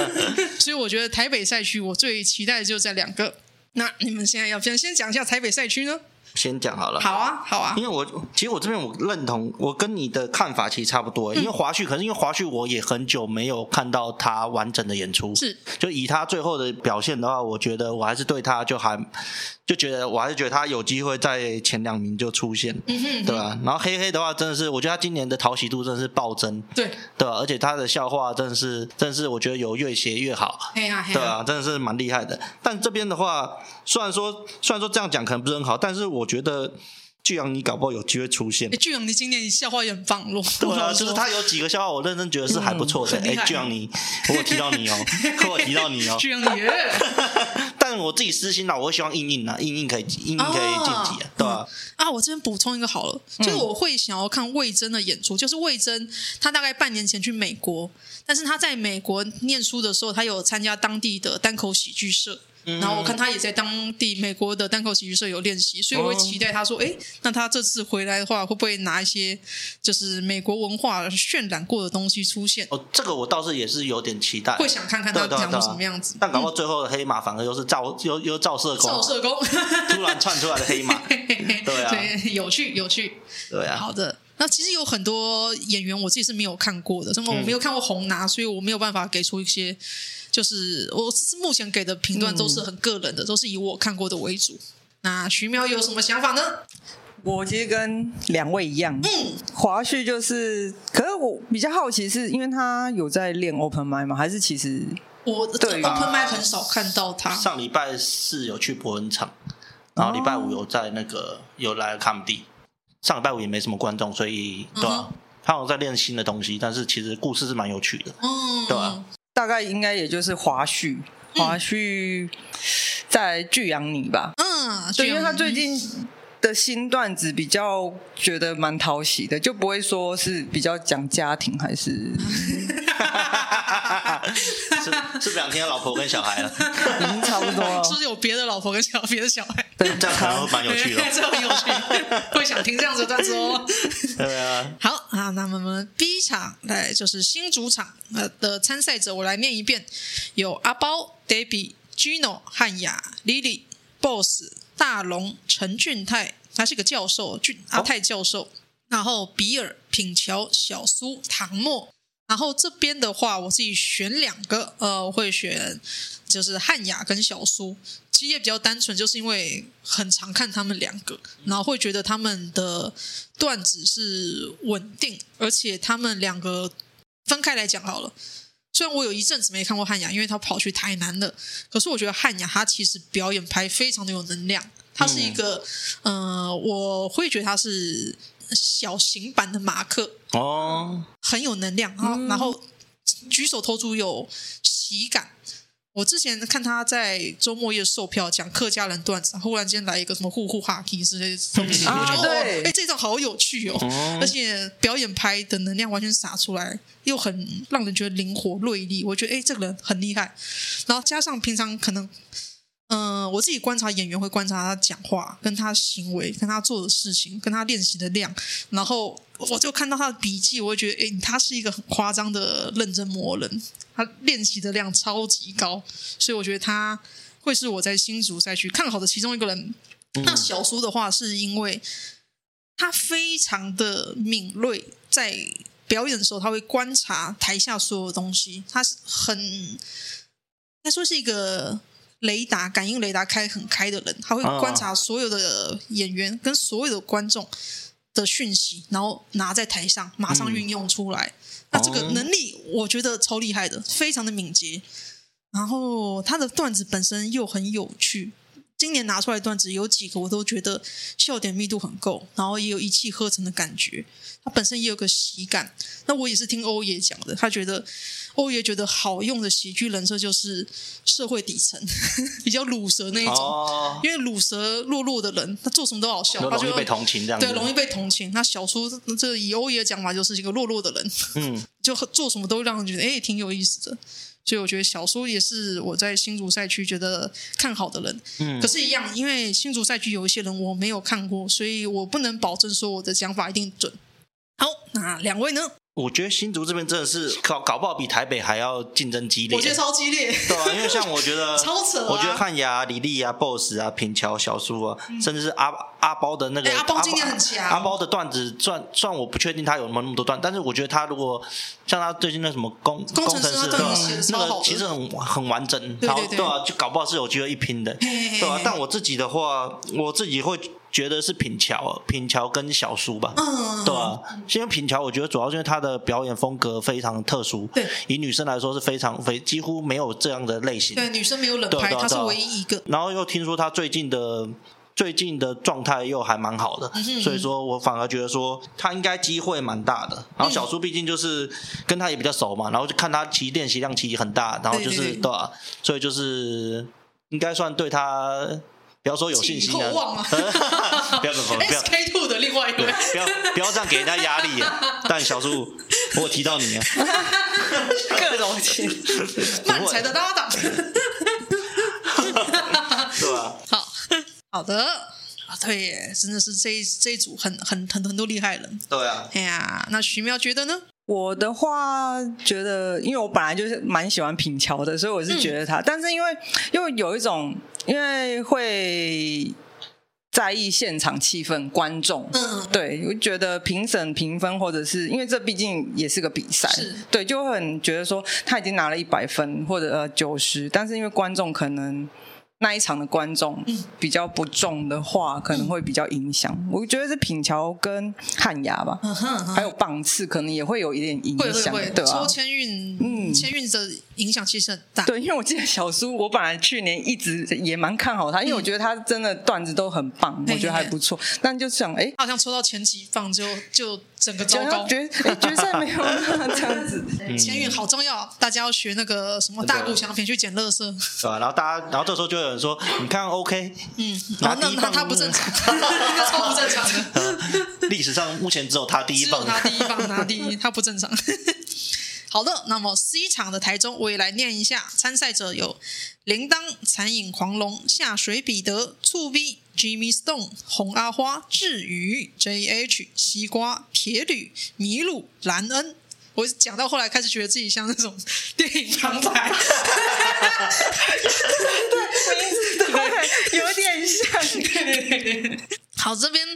所以我觉得台北赛区我最期待的就这两个。那你们现在要不要先讲一下台北赛区呢？先讲好了，好啊，好啊，因为我其实我这边我认同，我跟你的看法其实差不多。嗯、因为华旭，可是因为华旭我也很久没有看到他完整的演出，是就以他最后的表现的话，我觉得我还是对他就还。就觉得我还是觉得他有机会在前两名就出现，嗯哼嗯哼对吧？然后黑黑的话，真的是我觉得他今年的讨喜度真的是暴增，对对吧？而且他的笑话真的是，真的是我觉得有越写越好，对啊，真的是蛮厉害的。但这边的话，虽然说虽然说这样讲可能不是很好，但是我觉得。巨阳，你搞不好有机会出现。巨阳，你今年笑话也很棒咯。对啊，就是他有几个笑话，我认真觉得是还不错的。哎、嗯，巨阳，你我有提到你哦，我有提到你哦。巨阳你，但我自己私心啦，我会希望硬硬啊，硬硬可以，硬硬可以晋级啊，对吧？啊，我这边补充一个好了，就是我会想要看魏征的演出，就是魏征他大概半年前去美国，但是他在美国念书的时候，他有参加当地的单口喜剧社。然后我看他也在当地美国的单口喜剧社有练习，所以我会期待他说：“哎，那他这次回来的话，会不会拿一些就是美国文化渲染过的东西出现？”哦，这个我倒是也是有点期待，会想看看他讲的什么样子。但搞到最后的黑马反而又是赵又又赵社工，赵社工。突然窜出来的黑马，对啊，对，有趣有趣，对啊，好的。那其实有很多演员我自己是没有看过的，什么我没有看过红拿，所以我没有办法给出一些。就是我目前给的评断都是很个人的，嗯、都是以我看过的为主。那徐苗有什么想法呢？我其实跟两位一样，嗯，华旭就是，可是我比较好奇，是因为他有在练 open mic 吗？还是其实我对 open mic 很少看到他。上礼拜四有去博恩场，然后礼拜五有在那个有来 comedy。上礼拜五也没什么观众，所以对吧、啊？嗯、他好像在练新的东西，但是其实故事是蛮有趣的，嗯，对吧、啊？大概应该也就是华胥，华胥在巨阳你吧，嗯，对，因为他最近的新段子比较觉得蛮讨喜的，就不会说是比较讲家庭还是。是是不想听到老婆跟小孩了，已 经差不多了。是 不是有别的老婆跟小别的小孩？对，这样可能会蛮有趣的，这很有趣，会想听这样子的段子哦。对啊，好啊，那么我们 B 场来就是新主场呃的参赛者，我来念一遍：有阿包、Debbie、Gino、汉雅、Lily、Boss、大龙、陈俊泰，他是个教授，俊阿泰教授，哦、然后比尔、品乔、小苏、唐默。然后这边的话，我自己选两个，呃，我会选就是汉雅跟小苏。其实也比较单纯，就是因为很常看他们两个，然后会觉得他们的段子是稳定，而且他们两个分开来讲好了。虽然我有一阵子没看过汉雅，因为他跑去台南了，可是我觉得汉雅他其实表演拍非常的有能量，他是一个，嗯、呃，我会觉得他是。小型版的马克哦，很有能量啊，然后举手投足有喜感。我之前看他在周末夜售票讲客家人段子，忽然间来一个什么呼呼哈气之类的东西，我觉得哎，这种好有趣哦，而且表演拍的能量完全洒出来，又很让人觉得灵活锐利。我觉得哎，这个人很厉害，然后加上平常可能。嗯、呃，我自己观察演员会观察他讲话、跟他行为、跟他做的事情、跟他练习的量，然后我就看到他的笔记，我会觉得，诶，他是一个很夸张的认真魔人，他练习的量超级高，所以我觉得他会是我在新竹赛区看好的其中一个人。嗯、那小苏的话，是因为他非常的敏锐，在表演的时候，他会观察台下所有东西，他是很，应该说是一个。雷达感应雷达开很开的人，他会观察所有的演员跟所有的观众的讯息，然后拿在台上马上运用出来。嗯、那这个能力我觉得超厉害的，非常的敏捷。然后他的段子本身又很有趣，今年拿出来段子有几个我都觉得笑点密度很够，然后也有一气呵成的感觉。他本身也有个喜感。那我也是听欧爷讲的，他觉得欧爷觉得好用的喜剧人设就是社会底层 比较鲁蛇那一种，哦、因为鲁蛇弱弱的人，他做什么都好笑，他容易被同情这样对，容易被同情。那小叔这以欧爷讲法就是一个弱弱的人，嗯，就做什么都让人觉得哎挺有意思的。所以我觉得小叔也是我在新竹赛区觉得看好的人，嗯，可是，一样，因为新竹赛区有一些人我没有看过，所以我不能保证说我的讲法一定准。好，那两位呢？我觉得新竹这边真的是搞搞不好比台北还要竞争激烈。我觉得超激烈。对啊，因为像我觉得 超扯、啊。我觉得汉雅、李丽啊、BOSS 啊、品桥、小苏啊，嗯、甚至是阿阿包的那个。欸、阿包今年很强。阿包的段子，算算我不确定他有没有那么多段，但是我觉得他如果像他最近那什么工工程师，程师对那个其实很很完整，对对对，对啊，就搞不好是有机会一拼的，嘿嘿嘿对啊，但我自己的话，我自己会。觉得是品乔，品乔跟小苏吧，嗯，对啊，因为品乔，我觉得主要是因为他的表演风格非常特殊，对，以女生来说是非常非几乎没有这样的类型，对，女生没有冷拍，他是唯一一个。然后又听说他最近的最近的状态又还蛮好的，所以说我反而觉得说他应该机会蛮大的。然后小苏毕竟就是跟他也比较熟嘛，然后就看他其实练习量其实很大，然后就是对啊，所以就是应该算对他。不要说有信心啊！不要不要不要！SK Two 的另外一位，不要不要这样给人家压力啊！但小树，我有提到你啊，各种情，漫才的搭档，是吧？好好的啊，对耶，真的是这一这一组很很很很多厉害人。对啊，哎呀，那徐妙觉得呢？我的话觉得，因为我本来就是蛮喜欢品乔的，所以我是觉得他，嗯、但是因为又有一种。因为会在意现场气氛、观众，嗯，对，我觉得评审评分，或者是因为这毕竟也是个比赛，对，就很觉得说他已经拿了一百分或者呃九十，但是因为观众可能。那一场的观众比较不重的话，可能会比较影响。我觉得是品桥跟汉雅吧，还有棒次可能也会有一点影响。会会会，抽签运，嗯，签运的影响其实很大。对，因为我记得小苏，我本来去年一直也蛮看好他，因为我觉得他真的段子都很棒，我觉得还不错。但就想，哎，好像抽到前几放就就整个糟糕，决决赛没有 这样子。签运好重要，大家要学那个什么大鼓响品去捡垃圾，对吧？然后大家，然后这时候就有人。说你看 OK，嗯，然后那那他不正常，那超不正常的。历史上目前只有他第一棒，他第一棒拿第一，他不正常。好的，那么 C 场的台中，我也来念一下参赛者有：铃铛、残影狂龙、下水彼得、醋 V、Jimmy Stone、红阿花、志宇、JH、西瓜、铁铝、麋鹿、兰恩。我讲到后来，开始觉得自己像那种电影旁白，对，对，有点像，对对对对。好，这边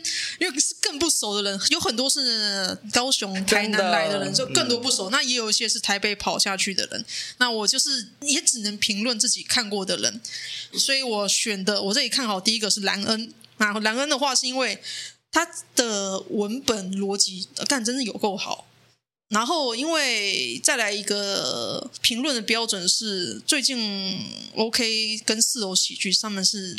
因为是更不熟的人，有很多是高雄、台南来的人，就更多不熟。那也有一些是台北跑下去的人。那我就是也只能评论自己看过的人，所以我选的我这里看好第一个是兰恩。那兰恩的话，是因为他的文本逻辑，干真的有够好。然后，因为再来一个评论的标准是，最近 OK 跟四楼喜剧上面是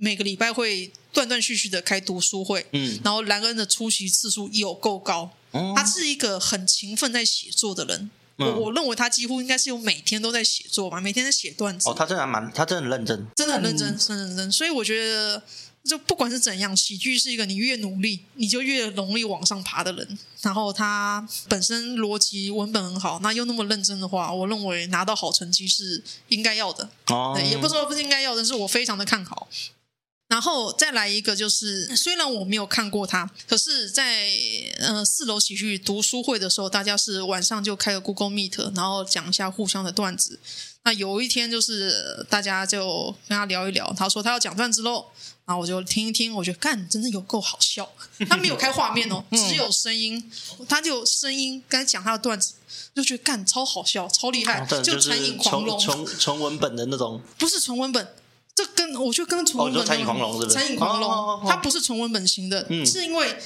每个礼拜会断断续续的开读书会，嗯，然后兰恩的出席次数有够高，嗯，他是一个很勤奋在写作的人，嗯，我我认为他几乎应该是有每天都在写作吧，每天在写段子。哦，他真的蛮，他真的很认真，真的很认真，真认真，所以我觉得。就不管是怎样，喜剧是一个你越努力，你就越容易往上爬的人。然后他本身逻辑文本很好，那又那么认真的话，我认为拿到好成绩是应该要的。哦，也不是说不是应该要的，但是我非常的看好。然后再来一个，就是虽然我没有看过他，可是在呃四楼喜剧读书会的时候，大家是晚上就开个 Google Meet，然后讲一下互相的段子。那有一天就是大家就跟他聊一聊，他说他要讲段子喽。然后我就听一听，我觉得干真的有够好笑。他没有开画面哦，只有声音，他就声音刚才讲他的段子，就觉得干超好笑，超厉害，就残影狂龙，纯纯文本的那种，不是纯文本，这跟我觉得跟纯文本，就《餐饮狂龙是不是？残影狂龙，它不是纯文本型的，是因为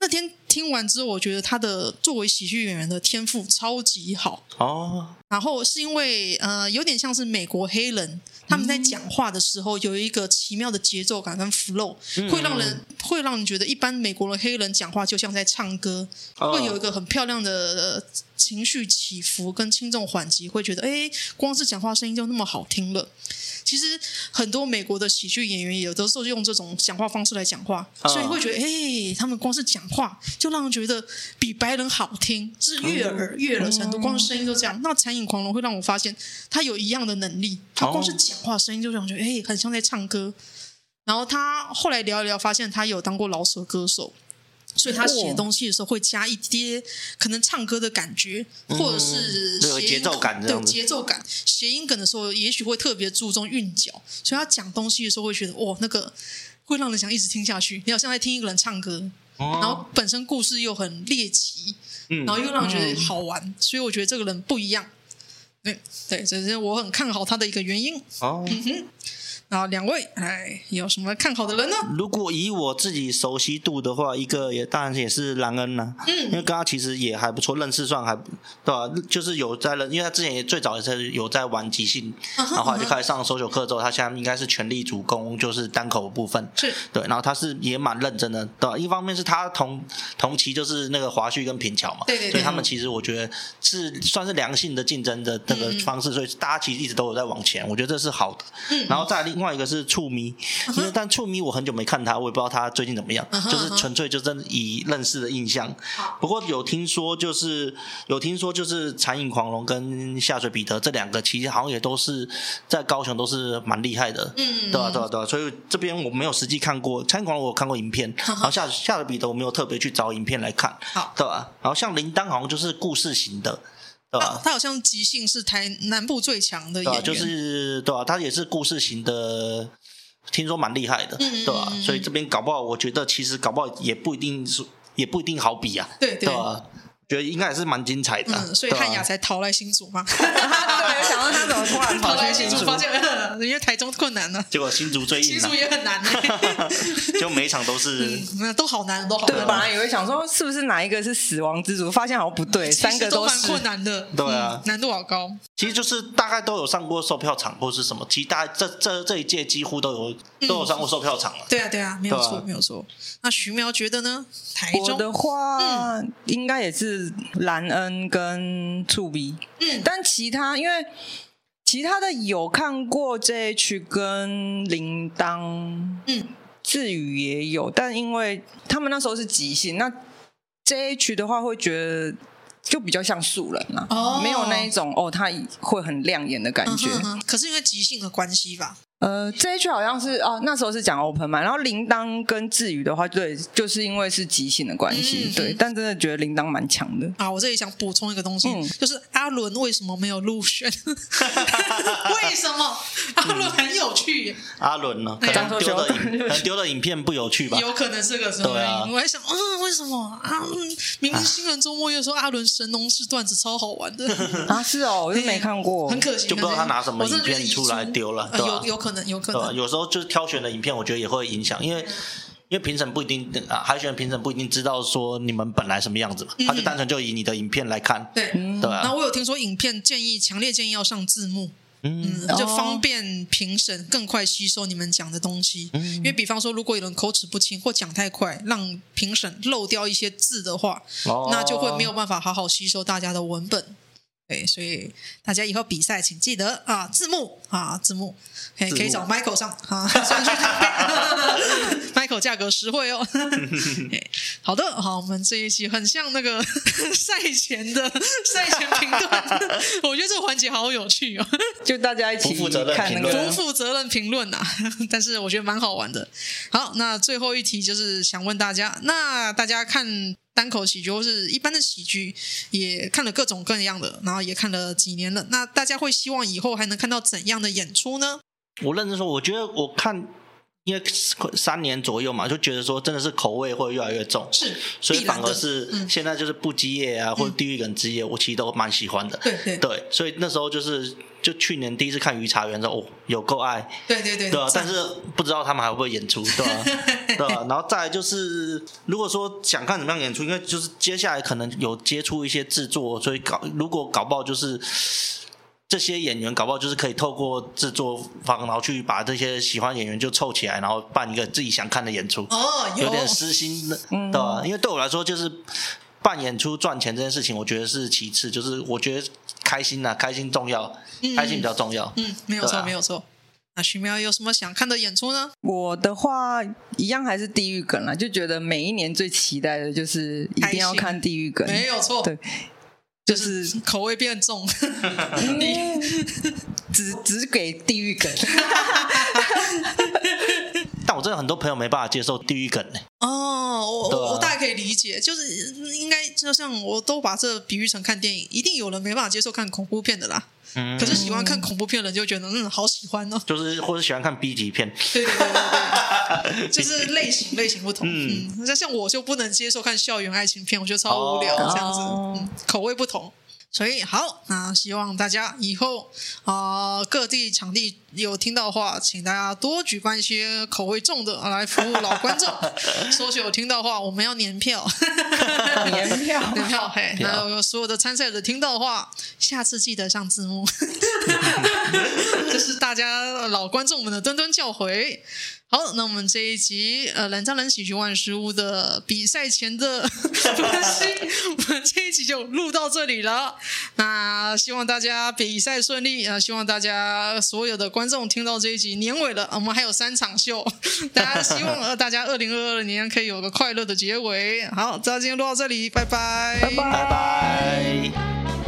那天听完之后，我觉得他的作为喜剧演员的天赋超级好哦。然后是因为呃，有点像是美国黑人。他们在讲话的时候有一个奇妙的节奏感跟 flow，会让人会让你觉得一般美国的黑人讲话就像在唱歌，会有一个很漂亮的情绪起伏跟轻重缓急，会觉得哎，光是讲话声音就那么好听了。其实很多美国的喜剧演员有的时候用这种讲话方式来讲话，所以会觉得哎，他们光是讲话就让人觉得比白人好听，是悦耳悦耳程度，光是声音就这样。那残影狂龙会让我发现他有一样的能力，他光是讲话声音就让人觉得哎，很像在唱歌。然后他后来聊一聊，发现他有当过饶舌歌手。所以他写东西的时候会加一些可能唱歌的感觉，或者是谐音节奏感，对节奏感，谐音梗的时候，也许会特别注重韵脚。所以他讲东西的时候会觉得，哇，那个会让人想一直听下去。你好像在听一个人唱歌，然后本身故事又很猎奇，然后又让人觉得好玩。所以我觉得这个人不一样。对对，这是我很看好他的一个原因。哦。嗯哼。然后两位，哎，有什么看好的人呢？如果以我自己熟悉度的话，一个也当然也是兰恩呐、啊，嗯，因为跟他其实也还不错，认识算还对吧？就是有在认，因为他之前也最早也是有在玩即兴，然后后来就开始上 social 课之后，他现在应该是全力主攻就是单口的部分，是对，然后他是也蛮认真的，对吧？一方面是他同同期就是那个华胥跟平桥嘛，对对对，所以他们其实我觉得是算是良性的竞争的那个方式，嗯、所以大家其实一直都有在往前，我觉得这是好的，嗯，然后再另。另外一个是触咪，因为但触咪我很久没看他，我也不知道他最近怎么样，uh. 就是纯粹就真以认识的印象。不过有听说，就是有听说，就是残影狂龙跟下水彼得这两个，其实好像也都是在高雄都是蛮厉害的。嗯，对啊，对啊，对啊。所以这边我没有实际看过残影狂龙，我有看过影片，uh. 然后下下水彼得我没有特别去找影片来看。好，对吧？然后像铃铛好像就是故事型的。对吧？他好像即兴是台南部最强的演员，对就是对吧？他也是故事型的，听说蛮厉害的，嗯、对吧？所以这边搞不好，我觉得其实搞不好也不一定是，也不一定好比啊，对对吧？觉得应该也是蛮精彩的，啊，嗯，所以汉雅才逃来新竹嘛。对，想到他怎么突然逃来新竹，发现 因为台中困难呢。结果新竹最硬，新竹也很难，就每一场都是，嗯，都好难，都好难。对，本来以为想说是不是哪一个是死亡之组，发现好像不对，三个都蛮困难的，对啊，难度好高。其实就是大概都有上过售票场或是什么，其实大概这这这一届几乎都有都有上过售票场了。对啊，对啊，没有错，没有错。那徐苗觉得呢？台中的话，应该也是。兰恩跟醋鼻，嗯，但其他因为其他的有看过 JH 跟铃铛，嗯，智宇也有，但因为他们那时候是即兴，那 JH 的话会觉得就比较像素人啊，哦，没有那一种哦，他会很亮眼的感觉，嗯哼哼，可是因为即兴的关系吧。呃，这一句好像是哦，那时候是讲 open 嘛，然后铃铛跟智宇的话，对，就是因为是即兴的关系，嗯、对，但真的觉得铃铛蛮强的啊。我这里想补充一个东西，嗯、就是阿伦为什么没有入选？为什么？阿伦很有趣。阿伦呢？可能丢的影，可能丢的影片不有趣吧？有可能是个什么原因？啊、我还想，嗯，为什么啊？明明新人周末又说阿伦神农氏段子超好玩的 啊？是哦，我就没看过，很可惜，就不知道他拿什么影片出来丢了，对吧、呃？有有可能。可能有可能，有时候就是挑选的影片，我觉得也会影响，因为因为评审不一定啊，海选评审不一定知道说你们本来什么样子嘛，嗯、他就单纯就以你的影片来看，对。对啊。然后我有听说影片建议强烈建议要上字幕，嗯，嗯，就方便评审更快吸收你们讲的东西。嗯、因为比方说，如果有人口齿不清或讲太快，让评审漏掉一些字的话，哦、那就会没有办法好好吸收大家的文本。对，所以大家以后比赛请记得啊，字幕啊，字幕，可以可以找 Michael 上啊，算去 Michael 价格实惠哦。好的，好，我们这一期很像那个 赛前的赛前评断，我觉得这个环节好有趣哦，就大家一起不负责任评论，不负责任评论呐，但是我觉得蛮好玩的。好，那最后一题就是想问大家，那大家看。单口喜剧或是一般的喜剧，也看了各种各样的，然后也看了几年了。那大家会希望以后还能看到怎样的演出呢？我认真说，我觉得我看因为三年左右嘛，就觉得说真的是口味会越来越重，是，所以反而是现在就是不羁夜啊，嗯、或者地狱梗之夜，我其实都蛮喜欢的。对对对，所以那时候就是就去年第一次看鱼茶园的时候，哦，有够爱。对对对。对啊，但是不知道他们还会不会演出，对吧、啊？对啊，然后再来就是，如果说想看怎么样演出，因为就是接下来可能有接触一些制作，所以搞如果搞不好就是。这些演员搞不好就是可以透过制作方，然后去把这些喜欢演员就凑起来，然后办一个自己想看的演出。哦，有，有点私心的，对吧？因为对我来说，就是办演出赚钱这件事情，我觉得是其次，就是我觉得开心呐、啊，开心重要，开心比较重要。嗯，嗯，没有错，啊、没有错。那徐苗有什么想看的演出呢？我的话一样还是地狱梗啦，就觉得每一年最期待的就是一定要看地狱梗，没有错，对。就是口味变重，只只给地狱梗。但我真的很多朋友没办法接受地狱梗呢。哦，我我我大概可以理解，就是应该就像我都把这比喻成看电影，一定有人没办法接受看恐怖片的啦。嗯，可是喜欢看恐怖片的人就觉得嗯，好喜欢哦。就是或者喜欢看 B 级片。对对对对对，就是类型类型不同。嗯，那像我就不能接受看校园爱情片，我觉得超无聊这样子。嗯，口味不同。所以好，那希望大家以后啊、呃，各地场地有听到的话，请大家多举办一些口味重的来服务老观众。说起有听到的话，我们要年票，年票，年票。嘿，那所有的参赛者听到的话，下次记得上字幕。这是大家老观众们的谆谆教诲。好，那我们这一集呃，人造人喜剧万事屋的比赛前的 分析，我们这一集就录到这里了。那希望大家比赛顺利啊！希望大家所有的观众听到这一集年尾了，我们还有三场秀，大家希望呃大家二零二二年可以有个快乐的结尾。好，这今天录到这里，拜拜，拜拜。拜拜。